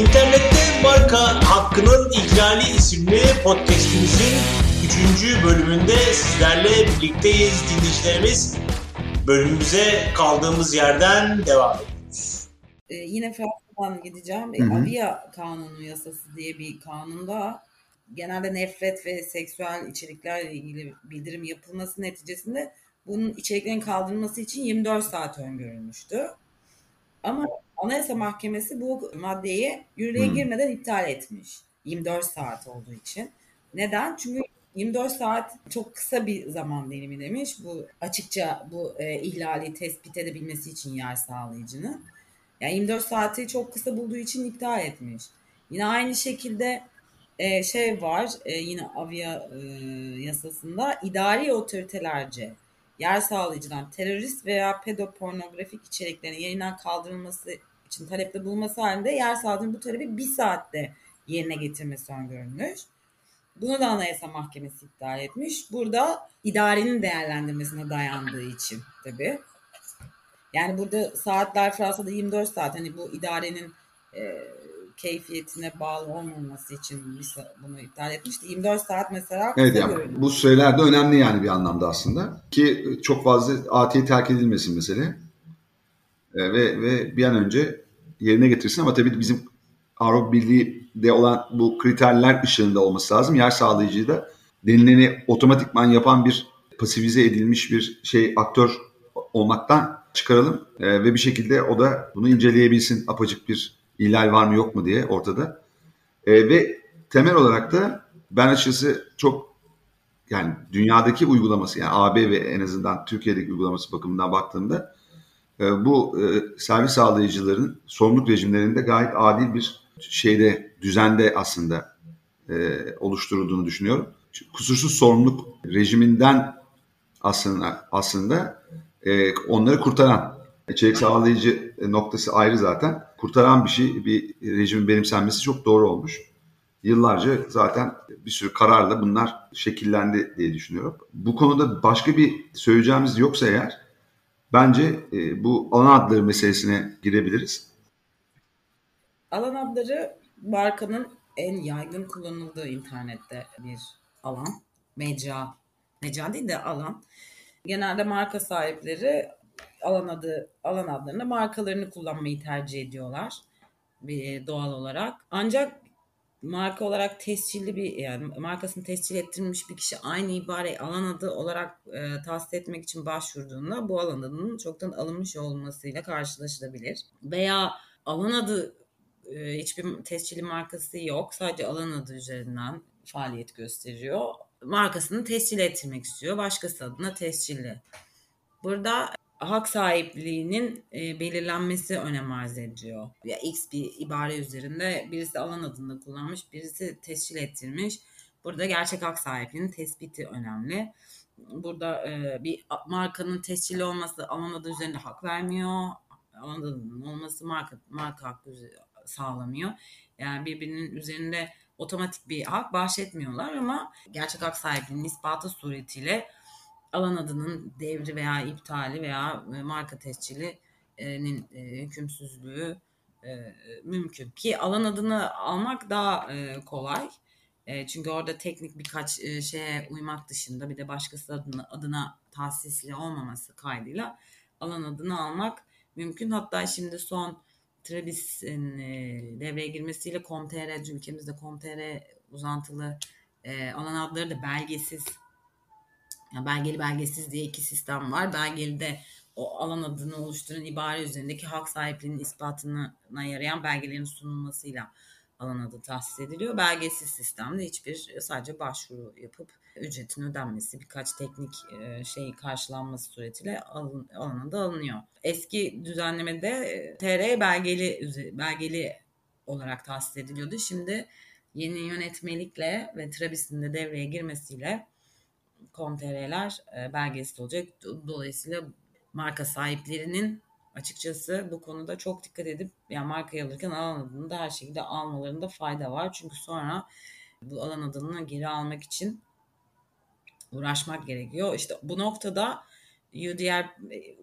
İnternette marka hakkının ihlali isimli podcastimizin 3. bölümünde sizlerle birlikteyiz dinleyicilerimiz. Bölümümüze kaldığımız yerden devam ediyoruz. Ee, yine Fransa'dan gideceğim. E, Avia Kanunu Yasası diye bir kanunda genelde nefret ve seksüel içeriklerle ilgili bildirim yapılması neticesinde bunun içeriklerin kaldırılması için 24 saat öngörülmüştü. Ama Anayasa Mahkemesi bu maddeyi yürürlüğe hmm. girmeden iptal etmiş. 24 saat olduğu için. Neden? Çünkü 24 saat çok kısa bir zaman dilimi demiş. Bu açıkça bu e, ihlali tespit edebilmesi için yer sağlayıcının. Yani 24 saati çok kısa bulduğu için iptal etmiş. Yine aynı şekilde e, şey var e, yine avya e, yasasında idari otoritelerce yer sağlayıcıdan terörist veya pedopornografik içeriklerin yayından kaldırılması için talepte bulunması halinde yer sağlayıcının bu talebi bir saatte yerine getirmesi öngörülmüş. Bunu da Anayasa Mahkemesi iptal etmiş. Burada idarenin değerlendirmesine dayandığı için tabii. Yani burada saatler Fransa'da 24 saat. Hani bu idarenin e, keyfiyetine bağlı olmaması için bunu iptal etmişti. 24 saat mesela. Evet yani bu süreler de önemli yani bir anlamda aslında. Ki çok fazla AT'ye terk edilmesin mesele. E, ve, ve bir an önce yerine getirsin ama tabii bizim Avrupa Birliği'de olan bu kriterler ışığında olması lazım. Yer sağlayıcıyı da denileni otomatikman yapan bir pasifize edilmiş bir şey aktör olmaktan çıkaralım e, ve bir şekilde o da bunu inceleyebilsin apacık bir ihlal var mı yok mu diye ortada. E, ve temel olarak da ben açıkçası çok yani dünyadaki uygulaması yani AB ve en azından Türkiye'deki uygulaması bakımından baktığımda e, bu e, servis sağlayıcıların sorumluluk rejimlerinde gayet adil bir şeyde düzende aslında e, oluşturulduğunu düşünüyorum. Kusursuz sorumluluk rejiminden aslında aslında e, onları kurtaran içerik sağlayıcı noktası ayrı zaten. Kurtaran bir şey, bir rejimin benimsenmesi çok doğru olmuş. Yıllarca zaten bir sürü kararla bunlar şekillendi diye düşünüyorum. Bu konuda başka bir söyleyeceğimiz yoksa eğer bence e, bu alan adları meselesine girebiliriz. Alan adları markanın en yaygın kullanıldığı internette bir alan. Mecra. Mecra değil de alan. Genelde marka sahipleri alan adı alan adlarında markalarını kullanmayı tercih ediyorlar bir doğal olarak. Ancak marka olarak tescilli bir yani markasını tescil ettirilmiş bir kişi aynı ibare alan adı olarak e, tahsis etmek için başvurduğunda bu alan adının çoktan alınmış olmasıyla karşılaşılabilir. Veya alan adı e, hiçbir tescilli markası yok. Sadece alan adı üzerinden faaliyet gösteriyor. Markasını tescil ettirmek istiyor. Başkası adına tescilli. Burada hak sahipliğinin e, belirlenmesi önem arz ediyor. Ya X bir ibare üzerinde birisi alan adında kullanmış, birisi tescil ettirmiş. Burada gerçek hak sahipliğinin tespiti önemli. Burada e, bir markanın tescilli olması alan adı üzerinde hak vermiyor. Alan adının olması marka, marka hakkı sağlamıyor. Yani birbirinin üzerinde otomatik bir hak bahşetmiyorlar ama gerçek hak sahipliğinin ispatı suretiyle alan adının devri veya iptali veya e, marka tescilinin e, hükümsüzlüğü e, mümkün. Ki alan adını almak daha kolay. Çünkü orada teknik birkaç şeye uymak dışında bir de başkası adına, adına tahsisli olmaması kaydıyla alan adını almak mümkün. Hatta şimdi son Trebis'in devreye girmesiyle Com.tr, ülkemizde Com.tr uzantılı alan adları da belgesiz yani belgeli belgesiz diye iki sistem var. Belgeli de o alan adını oluşturan ibare üzerindeki hak sahipliğinin ispatına yarayan belgelerin sunulmasıyla alan adı tahsis ediliyor. Belgesiz sistemde hiçbir sadece başvuru yapıp ücretin ödenmesi, birkaç teknik e, şey karşılanması suretiyle alın, alan adı alınıyor. Eski düzenlemede e, TR belgeli belgeli olarak tahsis ediliyordu. Şimdi yeni yönetmelikle ve Trabis'in de devreye girmesiyle Com.tr'ler e, belgesiz olacak. Dolayısıyla marka sahiplerinin açıkçası bu konuda çok dikkat edip yani markayı alırken alan adını da her şekilde almalarında fayda var. Çünkü sonra bu alan adını geri almak için uğraşmak gerekiyor. İşte bu noktada UDR,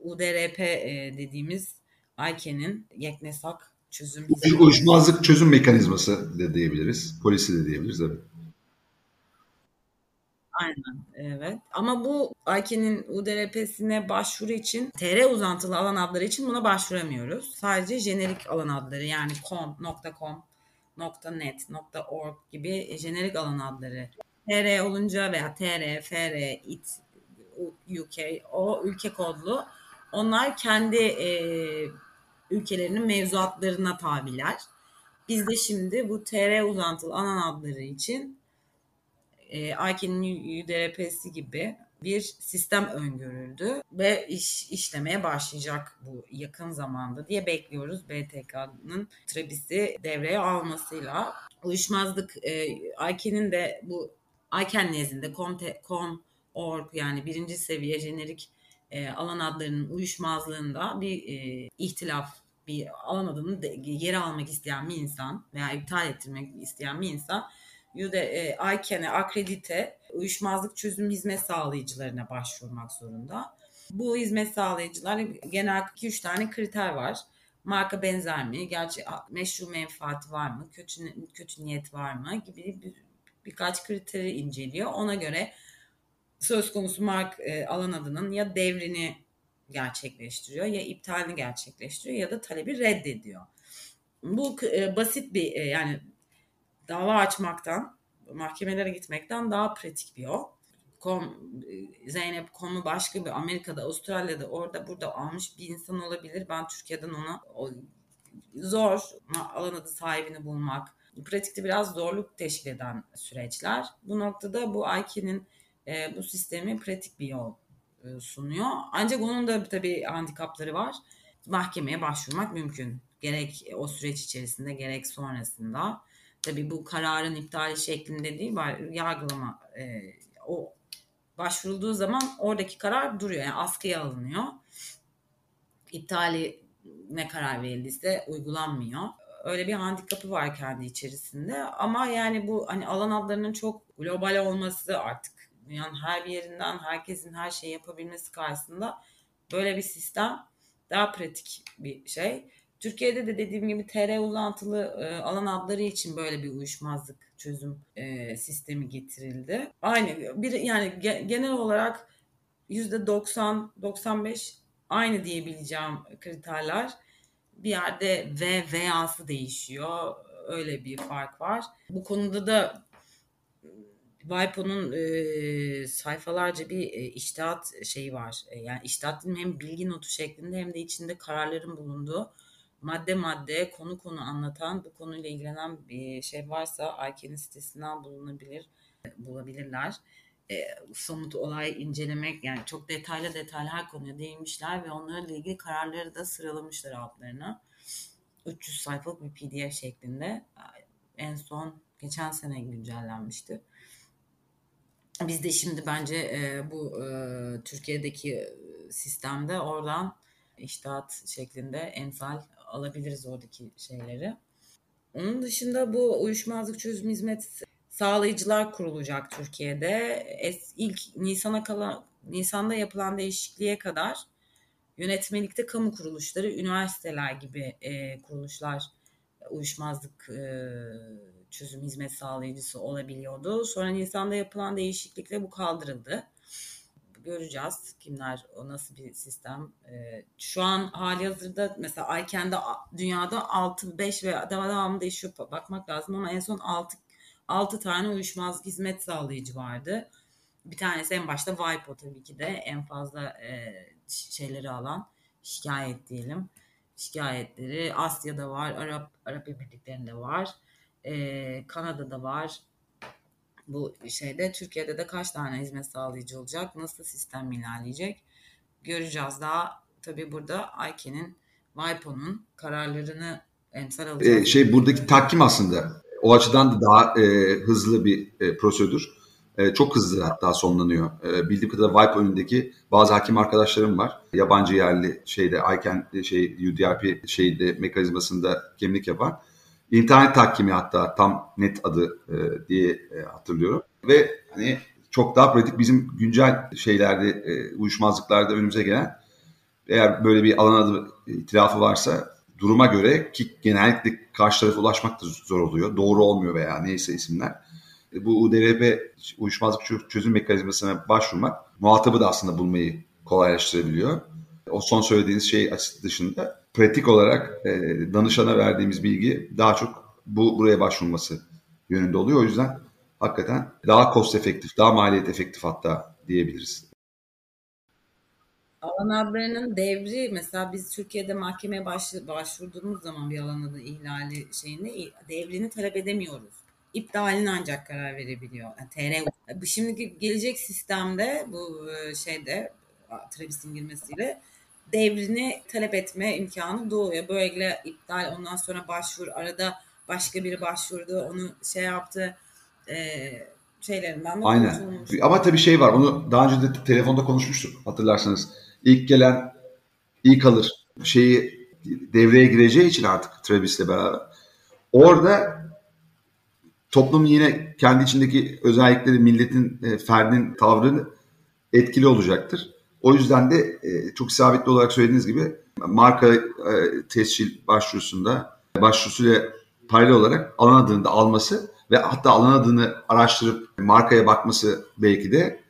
UDRP e, dediğimiz ICANN'in Yeknesak çözüm. Bir uyuşmazlık çözüm mekanizması da diyebiliriz. Polisi de diyebiliriz evet. Aynen evet. Ama bu AK'nin UDRP'sine başvuru için TR uzantılı alan adları için buna başvuramıyoruz. Sadece jenerik alan adları yani .com, .net, .org gibi jenerik alan adları. TR olunca veya TR, FR, IT, UK o ülke kodlu. Onlar kendi e, ülkelerinin mevzuatlarına tabiler. Biz de şimdi bu TR uzantılı alan adları için e, AK'nin UDRP'si gibi bir sistem öngörüldü ve iş işlemeye başlayacak bu yakın zamanda diye bekliyoruz BTK'nın Trebis'i devreye almasıyla. Uyuşmazlık e, AK'nin de bu ICANN nezdinde com, com org yani birinci seviye jenerik e, alan adlarının uyuşmazlığında bir e, ihtilaf bir alan adının de, almak isteyen bir insan veya iptal ettirmek isteyen bir insan E, ICANN'e akredite uyuşmazlık çözüm hizmet sağlayıcılarına başvurmak zorunda. Bu hizmet sağlayıcılar genel 2-3 tane kriter var. Marka benzer mi? Gerçi meşru menfaati var mı? Kötü, kötü niyet var mı? Gibi bir, birkaç kriteri inceliyor. Ona göre söz konusu mark e, alan adının ya devrini gerçekleştiriyor ya iptalini gerçekleştiriyor ya da talebi reddediyor. Bu e, basit bir e, yani dava açmaktan, mahkemelere gitmekten daha pratik bir yol. Kom, Zeynep konu başka bir Amerika'da, Avustralya'da, orada burada almış bir insan olabilir. Ben Türkiye'den ona o, zor alan adı sahibini bulmak. Pratikte biraz zorluk teşkil eden süreçler. Bu noktada bu IK'nin e, bu sistemi pratik bir yol e, sunuyor. Ancak onun da tabii handikapları var. Mahkemeye başvurmak mümkün. Gerek o süreç içerisinde gerek sonrasında. Tabii bu kararın iptali şeklinde değil, yargılama e, o başvurulduğu zaman oradaki karar duruyor. Yani askıya alınıyor. İptali ne karar verildiyse uygulanmıyor. Öyle bir handikapı var kendi içerisinde. Ama yani bu hani alan adlarının çok global olması artık dünyanın her bir yerinden herkesin her şeyi yapabilmesi karşısında böyle bir sistem daha pratik bir şey. Türkiye'de de dediğim gibi TR uzantılı e, alan adları için böyle bir uyuşmazlık çözüm e, sistemi getirildi. Aynı bir yani genel olarak %90-95 aynı diyebileceğim kriterler. Bir yerde V veya'sı değişiyor. Öyle bir fark var. Bu konuda da WIPO'nun e, sayfalarca bir e, iştihat şeyi var. E, yani iştihat hem bilgi notu şeklinde hem de içinde kararların bulunduğu madde madde konu konu anlatan bu konuyla ilgilenen bir şey varsa Ayken'in sitesinden bulunabilir bulabilirler. E, somut olay incelemek yani çok detaylı detaylı her konuya değinmişler ve onlarla ilgili kararları da sıralamışlar altlarına. 300 sayfalık bir pdf şeklinde en son geçen sene güncellenmişti. Biz de şimdi bence e, bu e, Türkiye'deki sistemde oradan iştahat şeklinde emsal alabiliriz oradaki şeyleri. Onun dışında bu uyuşmazlık çözüm hizmet sağlayıcılar kurulacak Türkiye'de. Es, ilk Nisan'a kalan Nisan'da yapılan değişikliğe kadar yönetmelikte kamu kuruluşları, üniversiteler gibi e, kuruluşlar uyuşmazlık e, çözüm hizmet sağlayıcısı olabiliyordu. Sonra Nisan'da yapılan değişiklikle bu kaldırıldı göreceğiz kimler o nasıl bir sistem. E, şu an hali hazırda mesela ICANN'de dünyada 6 5 ve devamlı değişiyor bakmak lazım ama en son 6 6 tane uyuşmaz hizmet sağlayıcı vardı. Bir tanesi en başta WIPO tabii ki de en fazla e, şeyleri alan şikayet diyelim. Şikayetleri Asya'da var, Arap Arap Emirlikleri'nde var, e, Kanada'da var, bu şeyde Türkiye'de de kaç tane hizmet sağlayıcı olacak? Nasıl sistem ilerleyecek? Göreceğiz. Daha tabii burada Ayke'nin, WIPO'nun kararlarını emsal alacağız. Ee, şey buradaki takkim aslında o açıdan da daha e, hızlı bir e, prosedür. E, çok hızlı hatta sonlanıyor. E, bildiğim kadarıyla WIPO önündeki bazı hakim arkadaşlarım var. Yabancı yerli şeyde ICANN şey UDRP şeyde mekanizmasında kimlik yapan İnternet takimi hatta tam net adı e, diye e, hatırlıyorum. Ve hani çok daha pratik bizim güncel şeylerde e, uyuşmazlıklarda önümüze gelen eğer böyle bir alan adı itirafı varsa duruma göre ki genellikle karşı tarafa ulaşmak da zor oluyor. Doğru olmuyor veya neyse isimler. E, bu UDRP uyuşmazlık çözüm mekanizmasına başvurmak muhatabı da aslında bulmayı kolaylaştırabiliyor. O son söylediğiniz şey dışında pratik olarak e, danışana verdiğimiz bilgi daha çok bu buraya başvurması yönünde oluyor. O yüzden hakikaten daha cost efektif, daha maliyet efektif hatta diyebiliriz. Alan adlarının devri mesela biz Türkiye'de mahkemeye başvurduğumuz zaman bir alan ihlali şeyinde devrini talep edemiyoruz. İptalini ancak karar verebiliyor. Yani TR. Şimdi gelecek sistemde bu e, şeyde Travis'in girmesiyle devrini talep etme imkanı doğuyor. Böyle iptal ondan sonra başvur arada başka biri başvurdu onu şey yaptı e, şeylerinden de Aynen. Ama tabii şey var onu daha önce de telefonda konuşmuştuk hatırlarsanız. İlk gelen ilk alır şeyi devreye gireceği için artık Travis'le beraber. Orada toplum yine kendi içindeki özellikleri milletin, e, ferdin tavrını etkili olacaktır. O yüzden de e, çok isabetli olarak söylediğiniz gibi marka e, tescil başvurusunda başvurusuyla paralel olarak alan adını da alması ve hatta alan adını araştırıp markaya bakması belki de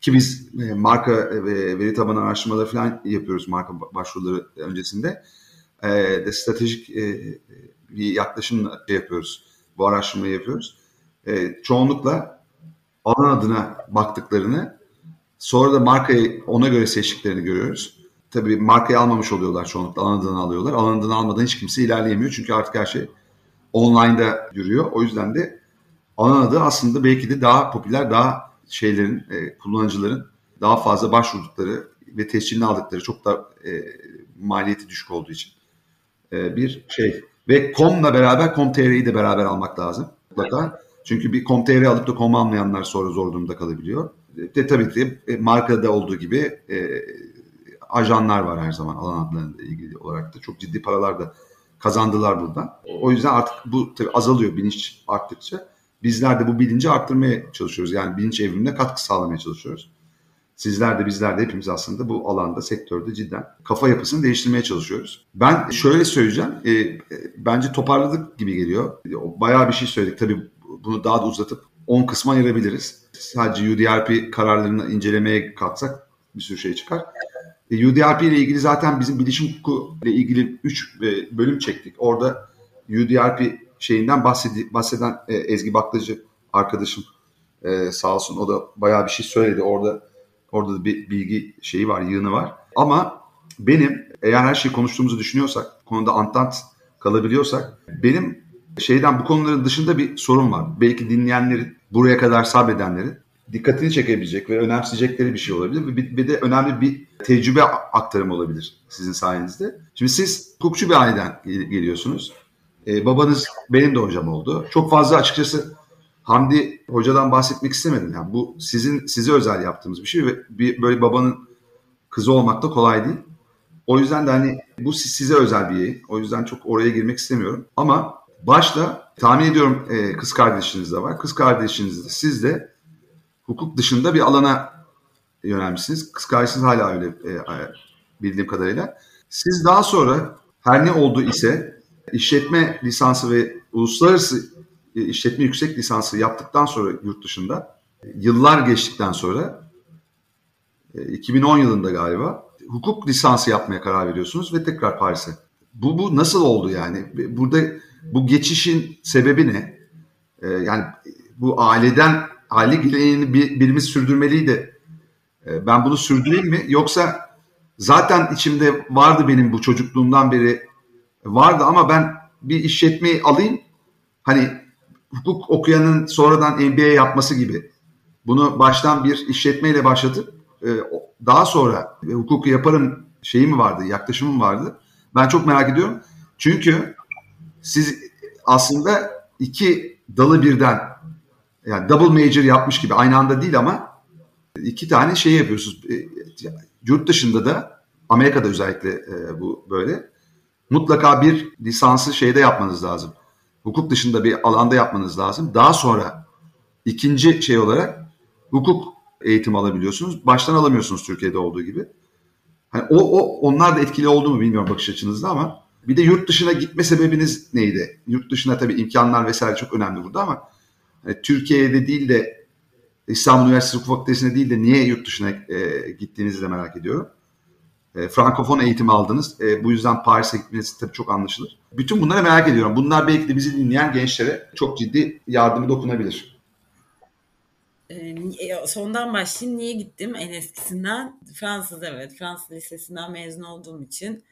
ki biz e, marka ve veri tabanı araştırmaları falan yapıyoruz marka başvuruları öncesinde. E, de stratejik e, bir yaklaşımla yapıyoruz. Bu araştırmayı yapıyoruz. E, çoğunlukla alan adına baktıklarını sonra da markayı ona göre seçtiklerini görüyoruz. Tabii markayı almamış oluyorlar çoğunlukla alan adını alıyorlar. Alan adını almadan hiç kimse ilerleyemiyor. Çünkü artık her şey online'da yürüyor. O yüzden de alan adı aslında belki de daha popüler, daha şeylerin, e, kullanıcıların daha fazla başvurdukları ve tescilini aldıkları çok da e, maliyeti düşük olduğu için e, bir şey. Ve com'la beraber com.tr'yi de beraber almak lazım mutlaka. Çünkü bir com.tr alıp da com almayanlar sonra zor durumda kalabiliyor. De tabii ki e, markada olduğu gibi e, ajanlar var her zaman alan adlarıyla ilgili olarak da. Çok ciddi paralar da kazandılar buradan. O yüzden artık bu tabii azalıyor bilinç arttıkça. Bizler de bu bilinci arttırmaya çalışıyoruz. Yani bilinç evrimine katkı sağlamaya çalışıyoruz. Sizler de bizler de hepimiz aslında bu alanda, sektörde cidden kafa yapısını değiştirmeye çalışıyoruz. Ben şöyle söyleyeceğim, e, e, bence toparladık gibi geliyor. Bayağı bir şey söyledik. Tabii bunu daha da uzatıp 10 kısma ayırabiliriz. Sadece UDRP kararlarını incelemeye kalksak bir sürü şey çıkar. E, UDRP ile ilgili zaten bizim bilişim hukuku ile ilgili 3 e, bölüm çektik. Orada UDRP şeyinden bahsedi, bahseden e, Ezgi Baklacı arkadaşım e, sağ olsun o da bayağı bir şey söyledi. Orada orada da bir bilgi şeyi var, yığını var. Ama benim eğer her şeyi konuştuğumuzu düşünüyorsak, konuda antant kalabiliyorsak benim şeyden bu konuların dışında bir sorun var. Belki dinleyenlerin, buraya kadar sabredenlerin dikkatini çekebilecek ve önemseyecekleri bir şey olabilir. Bir, bir de önemli bir tecrübe aktarımı olabilir sizin sayenizde. Şimdi siz hukukçu bir aileden geliyorsunuz. Ee, babanız benim de hocam oldu. Çok fazla açıkçası Hamdi hocadan bahsetmek istemedim. Yani bu sizin size özel yaptığımız bir şey ve bir, böyle babanın kızı olmak da kolay değil. O yüzden de hani bu size özel bir yayın. O yüzden çok oraya girmek istemiyorum. Ama başta tahmin ediyorum e, kız kardeşiniz de var. Kız kardeşiniz de siz de hukuk dışında bir alana yönelmişsiniz. Kız kardeşiniz hala öyle e, bildiğim kadarıyla. Siz daha sonra her ne oldu ise işletme lisansı ve uluslararası e, işletme yüksek lisansı yaptıktan sonra yurt dışında yıllar geçtikten sonra 2010 e, yılında galiba hukuk lisansı yapmaya karar veriyorsunuz ve tekrar Paris'e. Bu, bu nasıl oldu yani? Burada bu geçişin sebebi ne? Ee, yani bu aileden aile geleneğini bir, birimiz sürdürmeliydi. Ee, ben bunu sürdüreyim mi? Yoksa zaten içimde vardı benim bu çocukluğumdan beri vardı ama ben bir işletmeyi alayım. Hani hukuk okuyanın sonradan MBA yapması gibi. Bunu baştan bir işletmeyle başlatıp e, daha sonra hukuku yaparım şeyi mi vardı, yaklaşımım vardı. Ben çok merak ediyorum. Çünkü siz aslında iki dalı birden yani double major yapmış gibi aynı anda değil ama iki tane şey yapıyorsunuz. E, yurt dışında da Amerika'da özellikle e, bu böyle mutlaka bir lisansı şeyde yapmanız lazım. Hukuk dışında bir alanda yapmanız lazım. Daha sonra ikinci şey olarak hukuk eğitim alabiliyorsunuz. Baştan alamıyorsunuz Türkiye'de olduğu gibi. Hani o, o onlar da etkili oldu mu bilmiyorum bakış açınızda ama Bir de yurt dışına gitme sebebiniz neydi? Yurt dışına tabii imkanlar vesaire çok önemli burada ama hani Türkiye'de değil de İstanbul Üniversitesi Hukuk Fakültesi'ne değil de niye yurt dışına e, gittiğinizi de merak ediyorum. E, Frankofon eğitimi aldınız. E, bu yüzden Paris'e gitmeniz tabii çok anlaşılır. Bütün bunları merak ediyorum. Bunlar belki de bizi dinleyen gençlere çok ciddi yardımı dokunabilir. Ee, sondan başlayayım. Niye gittim? En eskisinden Fransız evet. Fransız lisesinden mezun olduğum için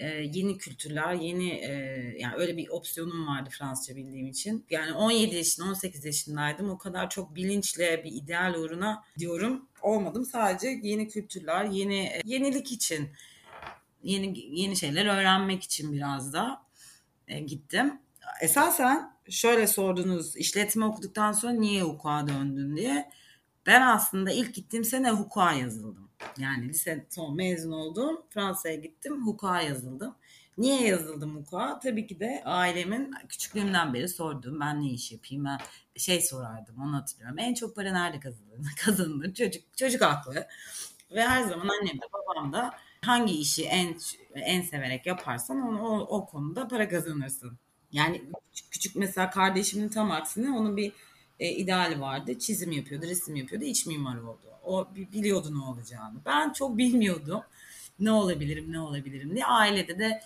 e, yeni kültürler, yeni e, yani öyle bir opsiyonum vardı Fransızca bildiğim için. Yani 17 yaşında, 18 yaşındaydım. O kadar çok bilinçle bir ideal uğruna diyorum. Olmadım. Sadece yeni kültürler, yeni e, yenilik için, yeni yeni şeyler öğrenmek için biraz da e, gittim. Esasen şöyle sordunuz işletme okuduktan sonra niye hukuka döndün diye. Ben aslında ilk gittiğim sene hukuka yazıldım. Yani lise son mezun oldum. Fransa'ya gittim. Hukuka yazıldım. Niye yazıldım hukuka? Tabii ki de ailemin küçüklüğümden beri sorduğum ben ne iş yapayım ben şey sorardım onu hatırlıyorum. En çok para nerede kazanılır? kazanılır. Çocuk, çocuk haklı. Ve her zaman annem de babam da hangi işi en en severek yaparsan onu, o, o konuda para kazanırsın. Yani küçük, mesela kardeşimin tam aksine onun bir e, ideali vardı. Çizim yapıyordu, resim yapıyordu, iç mimar oldu. O biliyordu ne olacağını. Ben çok bilmiyordum ne olabilirim, ne olabilirim diye. Ailede de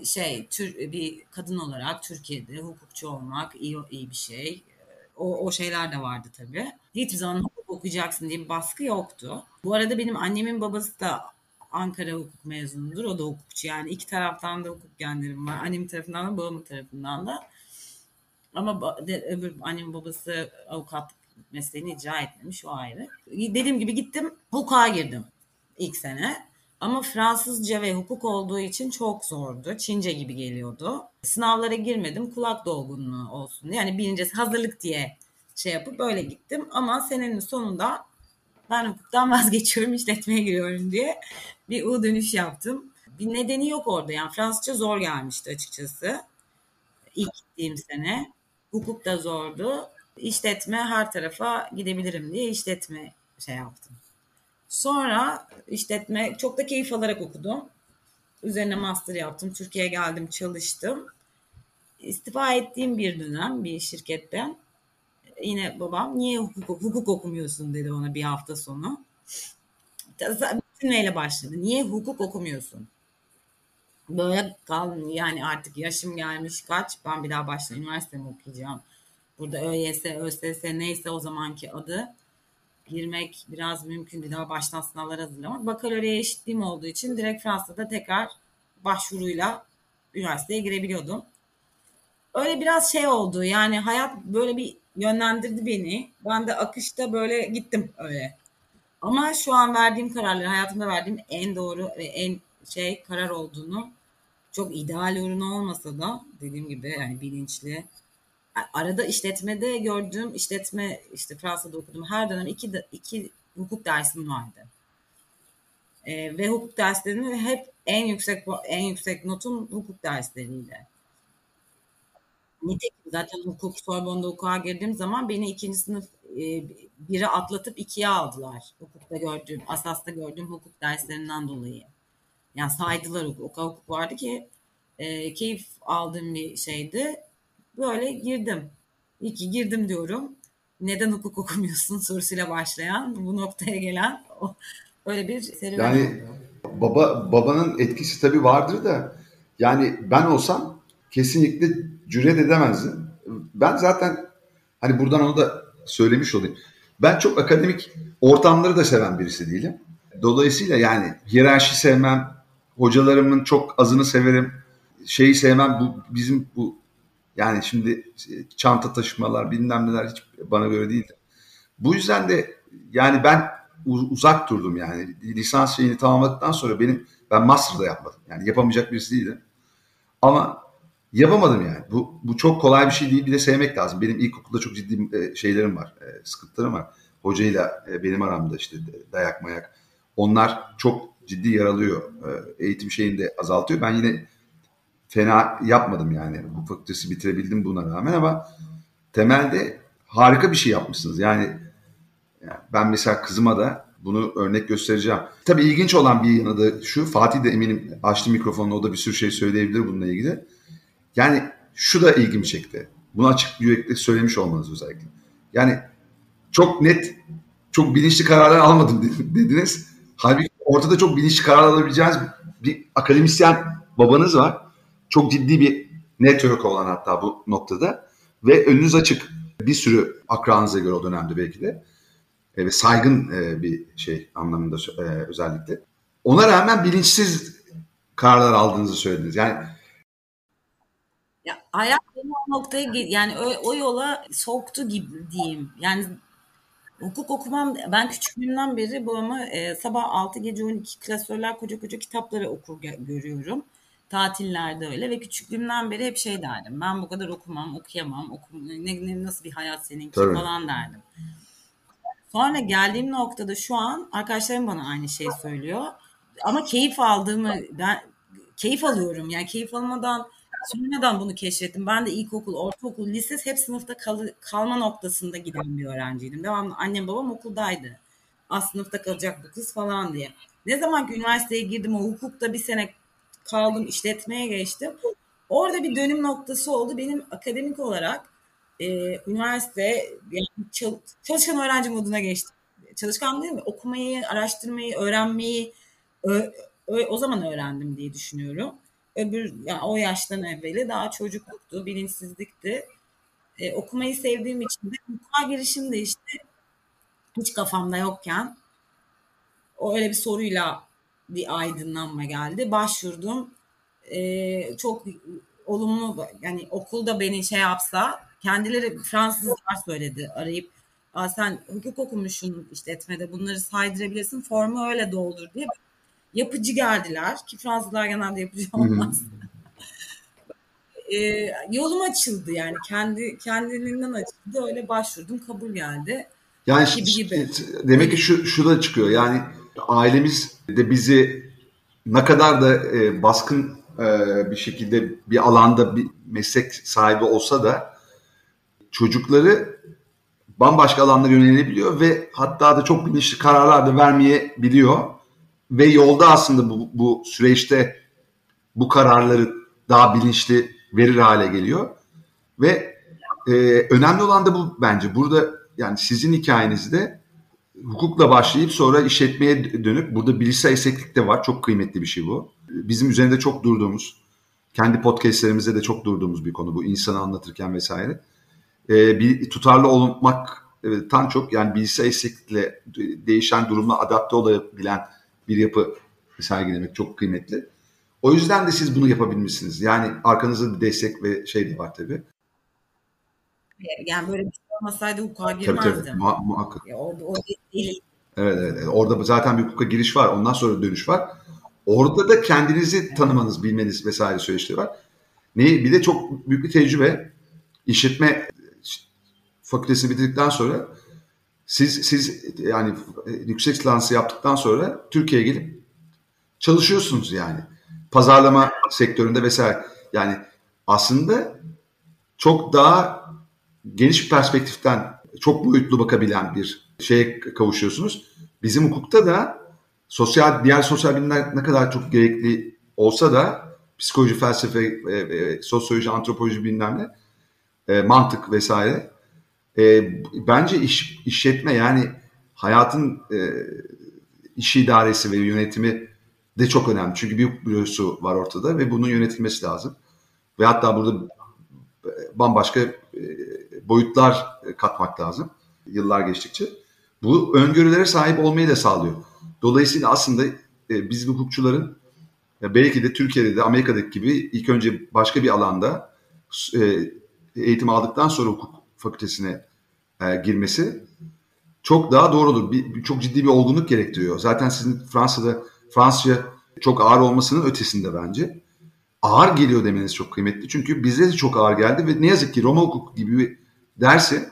e, şey tür, bir kadın olarak Türkiye'de hukukçu olmak iyi, iyi bir şey. O, o şeyler de vardı tabii. Hiçbir zaman hukuk okuyacaksın diye bir baskı yoktu. Bu arada benim annemin babası da Ankara hukuk mezunudur. O da hukukçu. Yani iki taraftan da hukuk genlerim var. Annemin tarafından da babamın tarafından da. Ama öbür annemin babası avukat mesleğini icra etmemiş o ayrı. Dediğim gibi gittim hukuka girdim ilk sene. Ama Fransızca ve hukuk olduğu için çok zordu. Çince gibi geliyordu. Sınavlara girmedim kulak dolgunluğu olsun. Yani birinci hazırlık diye şey yapıp böyle gittim. Ama senenin sonunda ben hukuktan vazgeçiyorum işletmeye giriyorum diye bir U dönüş yaptım. Bir nedeni yok orada yani Fransızca zor gelmişti açıkçası. İlk gittiğim sene. Hukuk da zordu. İşletme her tarafa gidebilirim diye işletme şey yaptım. Sonra işletme çok da keyif alarak okudum. Üzerine master yaptım. Türkiye'ye geldim çalıştım. İstifa ettiğim bir dönem bir şirketten yine babam niye hukuk, hukuk okumuyorsun dedi bana bir hafta sonu. Cümleyle başladı. Niye hukuk okumuyorsun? Böyle kal yani artık yaşım gelmiş kaç ben bir daha başla üniversite mi okuyacağım? Burada ÖYS, ÖSS neyse o zamanki adı girmek biraz mümkün değil. Daha baştan sınavlar hazırlamak. Bakalorya eşitliğim olduğu için direkt Fransa'da tekrar başvuruyla üniversiteye girebiliyordum. Öyle biraz şey oldu yani hayat böyle bir yönlendirdi beni. Ben de akışta böyle gittim öyle. Ama şu an verdiğim kararları hayatımda verdiğim en doğru ve en şey karar olduğunu çok ideal ürün olmasa da dediğim gibi yani bilinçli arada işletmede gördüğüm işletme işte Fransa'da okudum her dönem iki, iki hukuk dersim vardı. E, ve hukuk derslerinde hep en yüksek en yüksek notum hukuk dersleriydi. Nitekim zaten hukuk Sorbonne'da hukuka girdiğim zaman beni ikinci sınıf e, biri atlatıp ikiye aldılar. Hukukta gördüğüm, asasta gördüğüm hukuk derslerinden dolayı. Yani saydılar. O hukuk vardı ki e, keyif aldığım bir şeydi. Böyle girdim. İyi ki girdim diyorum. Neden hukuk okumuyorsun sorusuyla başlayan bu noktaya gelen o, öyle bir serüven Yani oldu. baba babanın etkisi tabii vardır da yani ben olsam kesinlikle cüret edemezdim. Ben zaten hani buradan onu da söylemiş olayım. Ben çok akademik ortamları da seven birisi değilim. Dolayısıyla yani hiyerarşi sevmem, hocalarımın çok azını severim. Şeyi sevmem bu bizim bu yani şimdi çanta taşımalar bilmem neler hiç bana göre değildi. Bu yüzden de yani ben uzak durdum yani. Lisans şeyini tamamladıktan sonra benim ben master'da yapmadım. Yani yapamayacak birisi değildim. Ama yapamadım yani. Bu, bu çok kolay bir şey değil. Bir de sevmek lazım. Benim ilkokulda çok ciddi e, şeylerim var. E, sıkıntılarım var. Hocayla e, benim aramda işte dayak mayak. Onlar çok ciddi yaralıyor. Eğitim şeyini de azaltıyor. Ben yine fena yapmadım yani. Bu fakültesi bitirebildim buna rağmen ama temelde harika bir şey yapmışsınız. Yani, ben mesela kızıma da Bunu örnek göstereceğim. Tabii ilginç olan bir yanı da şu. Fatih de eminim açtı mikrofonu. O da bir sürü şey söyleyebilir bununla ilgili. Yani şu da ilgimi çekti. Bunu açık yürekli söylemiş olmanız özellikle. Yani çok net, çok bilinçli kararlar almadım dediniz. Halbuki ortada çok bilinçli karar alabileceğiniz bir akademisyen babanız var. Çok ciddi bir network olan hatta bu noktada. Ve önünüz açık. Bir sürü akranıza göre o dönemde belki de. E, ve saygın e, bir şey anlamında e, özellikle. Ona rağmen bilinçsiz kararlar aldığınızı söylediniz. Yani ya hayat o noktaya yani o, o yola soktu gibi diyeyim. Yani hukuk okumam ben küçüklüğümden beri babama e, sabah 6 gece 12 klasörler koca koca kitapları okur görüyorum. Tatillerde öyle ve küçüklüğümden beri hep şey derdim. Ben bu kadar okumam, okuyamam. Okum, ne, ne, nasıl bir hayat seninki Tabii. falan derdim. Sonra geldiğim noktada şu an arkadaşlarım bana aynı şeyi söylüyor. Ama keyif aldığımı ben keyif alıyorum. Yani keyif almadan sonradan bunu keşfettim. Ben de ilkokul, ortaokul, lise hep sınıfta kal kalma noktasında giden bir öğrenciydim. Devamlı annem babam okuldaydı. Az sınıfta kalacak bu kız falan diye. Ne zaman ki üniversiteye girdim o hukukta bir sene kaldım işletmeye geçtim. Orada bir dönüm noktası oldu. Benim akademik olarak e, üniversite yani çalışkan öğrenci moduna geçtim. Çalışkan değil mi? Okumayı, araştırmayı, öğrenmeyi ö, ö, o zaman öğrendim diye düşünüyorum. Öbür yani o yaştan evveli daha çocukluktu, bilinçsizlikti. E, okumayı sevdiğim için de hukuka girişim de işte hiç kafamda yokken o öyle bir soruyla bir aydınlanma geldi. Başvurdum. E, çok olumlu yani okulda beni şey yapsa kendileri Fransızlar söyledi arayıp Aa, sen hukuk okumuşsun işletmede bunları saydırabilirsin formu öyle doldur diye yapıcı geldiler ki Fransızlar genelde yapıcı olmaz. ee, yolum açıldı yani kendi kendiliğinden açıldı öyle başvurdum kabul geldi. Yani gibi gibi. demek ki şu, şu da çıkıyor yani ailemiz de bizi ne kadar da e, baskın e, bir şekilde bir alanda bir meslek sahibi olsa da çocukları bambaşka alanlara yönelebiliyor ve hatta da çok bilinçli kararlar da vermeyebiliyor. Ve yolda aslında bu, bu süreçte bu kararları daha bilinçli verir hale geliyor. Ve e, önemli olan da bu bence. Burada yani sizin hikayenizde hukukla başlayıp sonra işletmeye dönüp burada bilişsel esneklik de var. Çok kıymetli bir şey bu. Bizim üzerinde çok durduğumuz, kendi podcastlerimizde de çok durduğumuz bir konu bu. insanı anlatırken vesaire e, bir tutarlı olmaktan çok yani bilgisayar esneklikle değişen durumla adapte olabilen bir yapı sergilemek çok kıymetli. O yüzden de siz bunu yapabilmişsiniz. Yani arkanızda bir destek ve şey de var tabii. Yani böyle bir şey olmasaydı hukuka girmezdim. Tabii tabii Muha- muhakkak. Ya, orada, orada değil. Evet, evet orada zaten bir hukuka giriş var ondan sonra dönüş var. Orada da kendinizi tanımanız, bilmeniz vesaire süreçleri var. Ne, bir de çok büyük bir tecrübe. İşletme fakültesini bitirdikten sonra siz siz yani yüksek lisansı yaptıktan sonra Türkiye'ye gelip çalışıyorsunuz yani. Pazarlama sektöründe vesaire. Yani aslında çok daha geniş bir perspektiften çok boyutlu bakabilen bir şeye kavuşuyorsunuz. Bizim hukukta da sosyal diğer sosyal bilimler ne kadar çok gerekli olsa da psikoloji, felsefe, e, e, sosyoloji, antropoloji bilmem ne, e, mantık vesaire e, bence iş, işletme yani hayatın e, iş idaresi ve yönetimi de çok önemli. Çünkü büyük bürosu var ortada ve bunun yönetilmesi lazım. Ve hatta burada bambaşka e, boyutlar katmak lazım yıllar geçtikçe. Bu öngörülere sahip olmayı da sağlıyor. Dolayısıyla aslında e, biz hukukçuların belki de Türkiye'de de Amerika'daki gibi ilk önce başka bir alanda e, eğitim aldıktan sonra hukuk fakültesine e, girmesi çok daha doğrudur. Bir, bir, çok ciddi bir olgunluk gerektiriyor. Zaten sizin Fransa'da Fransızca çok ağır olmasının ötesinde bence. Ağır geliyor demeniz çok kıymetli. Çünkü bize de çok ağır geldi ve ne yazık ki Roma hukuk gibi bir dersi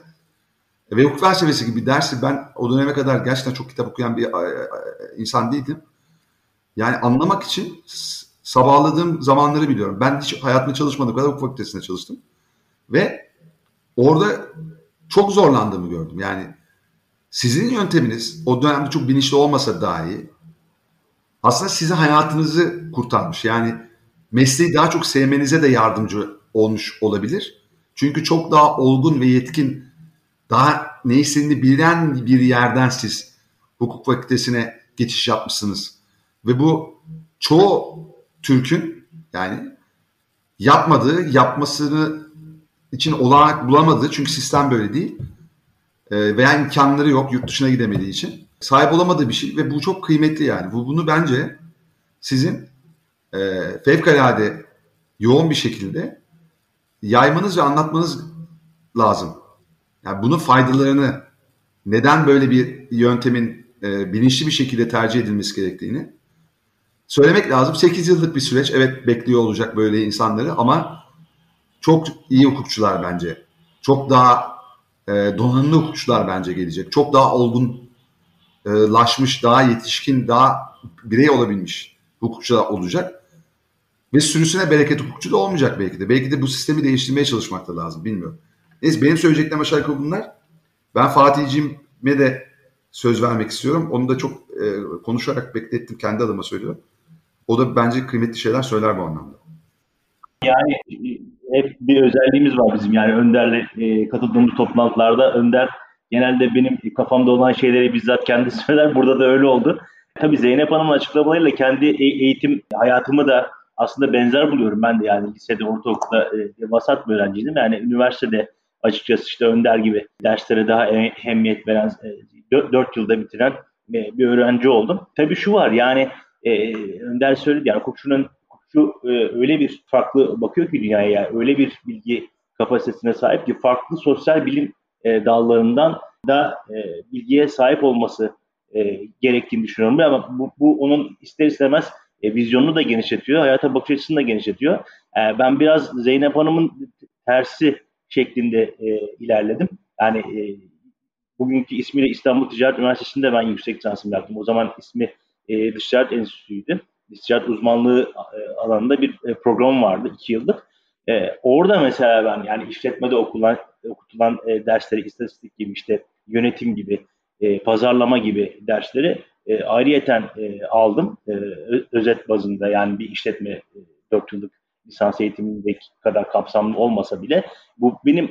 ve hukuk felsefesi gibi bir dersi ben o döneme kadar gerçekten çok kitap okuyan bir e, e, insan değildim. Yani anlamak için sabahladığım zamanları biliyorum. Ben hiç hayatımda çalışmadığım kadar hukuk fakültesinde çalıştım. Ve orada çok zorlandığımı gördüm. Yani sizin yönteminiz o dönemde çok bilinçli olmasa dahi aslında size hayatınızı kurtarmış. Yani mesleği daha çok sevmenize de yardımcı olmuş olabilir. Çünkü çok daha olgun ve yetkin, daha ne istediğini bilen bir yerden siz hukuk fakültesine geçiş yapmışsınız. Ve bu çoğu Türk'ün yani yapmadığı, yapmasını için olanak bulamadığı çünkü sistem böyle değil e, veya imkanları yok yurt dışına gidemediği için sahip olamadığı bir şey ve bu çok kıymetli yani. Bu bunu bence sizin e, fevkalade yoğun bir şekilde yaymanız ve anlatmanız lazım. Yani bunun faydalarını neden böyle bir yöntemin e, bilinçli bir şekilde tercih edilmesi gerektiğini söylemek lazım. 8 yıllık bir süreç. Evet bekliyor olacak böyle insanları ama çok iyi hukukçular bence. Çok daha e, donanımlı hukukçular bence gelecek. Çok daha olgunlaşmış, daha yetişkin, daha birey olabilmiş hukukçular olacak. Ve sürüsüne bereket hukukçu da olmayacak belki de. Belki de bu sistemi değiştirmeye çalışmak da lazım. Bilmiyorum. Neyse benim söyleyeceklerim aşağı yukarı bunlar. Ben Fatih'cime de söz vermek istiyorum. Onu da çok e, konuşarak beklettim. Kendi adıma söylüyorum. O da bence kıymetli şeyler söyler bu anlamda. Yani hep bir özelliğimiz var bizim. Yani Önder'le e, katıldığımız toplantılarda Önder genelde benim kafamda olan şeyleri bizzat kendi söyler. Burada da öyle oldu. Tabii Zeynep Hanım'ın açıklamalarıyla kendi e, eğitim hayatımı da aslında benzer buluyorum. Ben de yani lisede, ortaokulda e, vasat bir öğrenciydim. Yani üniversitede açıkçası işte Önder gibi derslere daha ehemmiyet veren, e, 4 yılda bitiren e, bir öğrenci oldum. Tabii şu var yani e, Önder söyledi yani hukukçunun hukukçu e, öyle bir farklı bakıyor ki dünyaya yani öyle bir bilgi kapasitesine sahip ki farklı sosyal bilim e, dallarından da e, bilgiye sahip olması e, gerektiğini düşünüyorum. Ama bu, bu onun ister istemez e, vizyonunu da genişletiyor, hayata bakış açısını da genişletiyor. E, ben biraz Zeynep Hanım'ın tersi şeklinde e, ilerledim. Yani e, bugünkü ismiyle İstanbul Ticaret Üniversitesi'nde ben yüksek lisansımı yaptım. O zaman ismi e, Ticaret Enstitüsü'ydü. Ticaret uzmanlığı e, alanında bir e, program vardı iki yıllık. E, orada mesela ben yani işletmede okulan, okutulan dersleri, istatistik gibi işte yönetim gibi, pazarlama gibi dersleri ayrıyeten aldım. Özet bazında yani bir işletme e, 4 yıllık lisans eğitimindeki kadar kapsamlı olmasa bile bu benim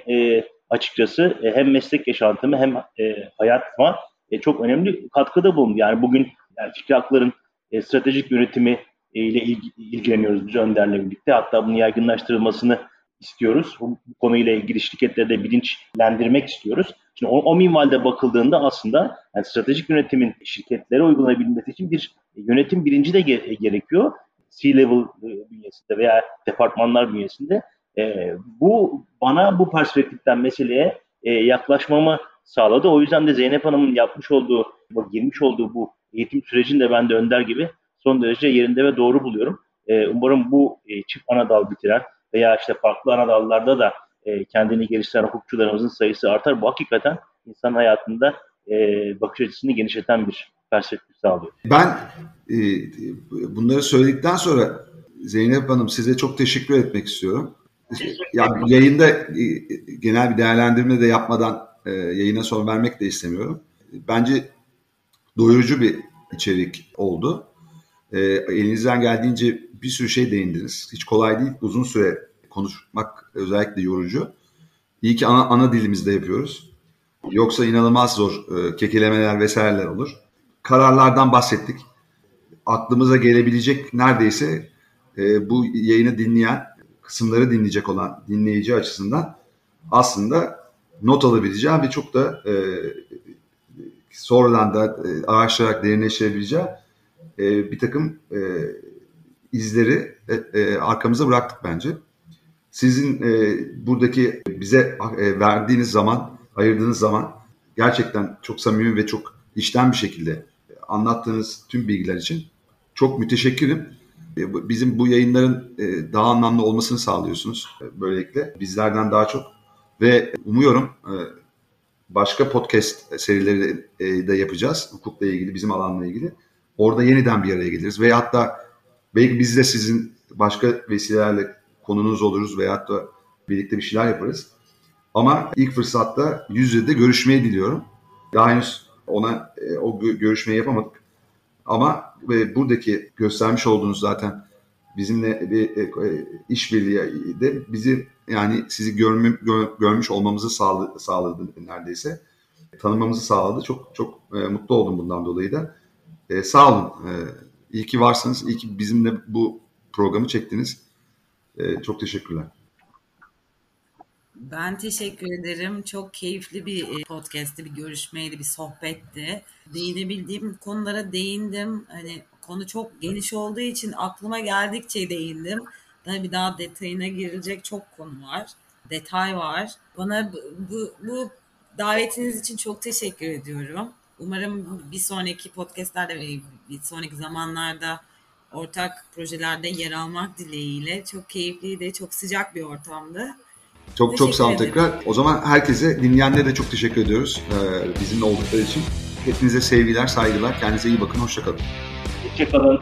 açıkçası hem meslek yaşantımı hem e, hayatıma çok önemli katkıda bulundu. Yani bugün yani fikri hakların e, stratejik yönetimi e, ile ilgi, ilgileniyoruz biz Önder'le birlikte. Hatta bunu yaygınlaştırılmasını istiyoruz. Bu, bu konuyla ilgili şirketleri de bilinçlendirmek istiyoruz. Şimdi o, o minvalde bakıldığında aslında yani stratejik yönetimin şirketlere uygulanabilmesi için bir yönetim bilinci de ge- gerekiyor. C-level e, bünyesinde veya departmanlar bünyesinde. E, bu bana bu perspektiften meseleye e, yaklaşmamı sağladı. O yüzden de Zeynep Hanım'ın yapmış olduğu, girmiş olduğu bu eğitim sürecini de ben de Önder gibi son derece yerinde ve doğru buluyorum. E, umarım bu e, çift ana dal bitiren veya işte farklı ana dallarda da e, kendini geliştiren hukukçularımızın sayısı artar. Bu hakikaten insan hayatında e, bakış açısını genişleten bir perspektif sağlıyor. Ben e, bunları söyledikten sonra Zeynep Hanım size çok teşekkür etmek istiyorum. Yani yayında e, genel bir değerlendirme de yapmadan e, yayına son vermek de istemiyorum. Bence doyurucu bir içerik oldu. E, elinizden geldiğince bir sürü şey değindiniz. Hiç kolay değil. Uzun süre konuşmak özellikle yorucu. İyi ki ana, ana dilimizde yapıyoruz. Yoksa inanılmaz zor e, kekelemeler vesaireler olur. Kararlardan bahsettik. Aklımıza gelebilecek neredeyse e, bu yayını dinleyen, kısımları dinleyecek olan dinleyici açısından aslında not alabileceği ve çok da e, sonradan da e, araştırarak derinleştirebileceği e, bir takım e, izleri e, arkamıza bıraktık bence. Sizin buradaki bize verdiğiniz zaman, ayırdığınız zaman gerçekten çok samimi ve çok işten bir şekilde anlattığınız tüm bilgiler için çok müteşekkirim. Bizim bu yayınların daha anlamlı olmasını sağlıyorsunuz böylelikle. Bizlerden daha çok ve umuyorum başka podcast serileri e, de yapacağız hukukla ilgili, bizim alanla ilgili. Orada yeniden bir araya geliriz ve hatta belki biz de sizin başka vesilelerle konunuz oluruz veyahut da birlikte bir şeyler yaparız. Ama ilk fırsatta yüz yüze de görüşmeyi diliyorum. Daha henüz Ona e, o görüşmeyi yapamadık. Ama e, buradaki göstermiş olduğunuz zaten bizimle bir işbirliği de bizi yani sizi görmü, gör, görmüş olmamızı sağladı, sağladı neredeyse. Tanımamızı sağladı. Çok çok e, mutlu oldum bundan dolayı da. E, sağ olun. E, iyi ki varsınız. İyi ki bizimle bu programı çektiniz. E, çok teşekkürler. Ben teşekkür ederim. Çok keyifli bir e, podcast'ti, bir görüşmeydi, bir sohbetti. Değinebildiğim konulara değindim. Hani konu çok geniş olduğu için aklıma geldikçe değindim. Tabii daha detayına girecek çok konu var. Detay var. Bana bu, bu, bu davetiniz için çok teşekkür ediyorum. Umarım bir sonraki podcastlerde ve bir sonraki zamanlarda ortak projelerde yer almak dileğiyle. Çok keyifliydi, çok sıcak bir ortamdı. Çok teşekkür çok sağ olun tekrar. O zaman herkese, dinleyenlere de çok teşekkür ediyoruz ee, bizimle oldukları için. Hepinize sevgiler, saygılar. Kendinize iyi bakın. Hoşçakalın. Hoşçakalın.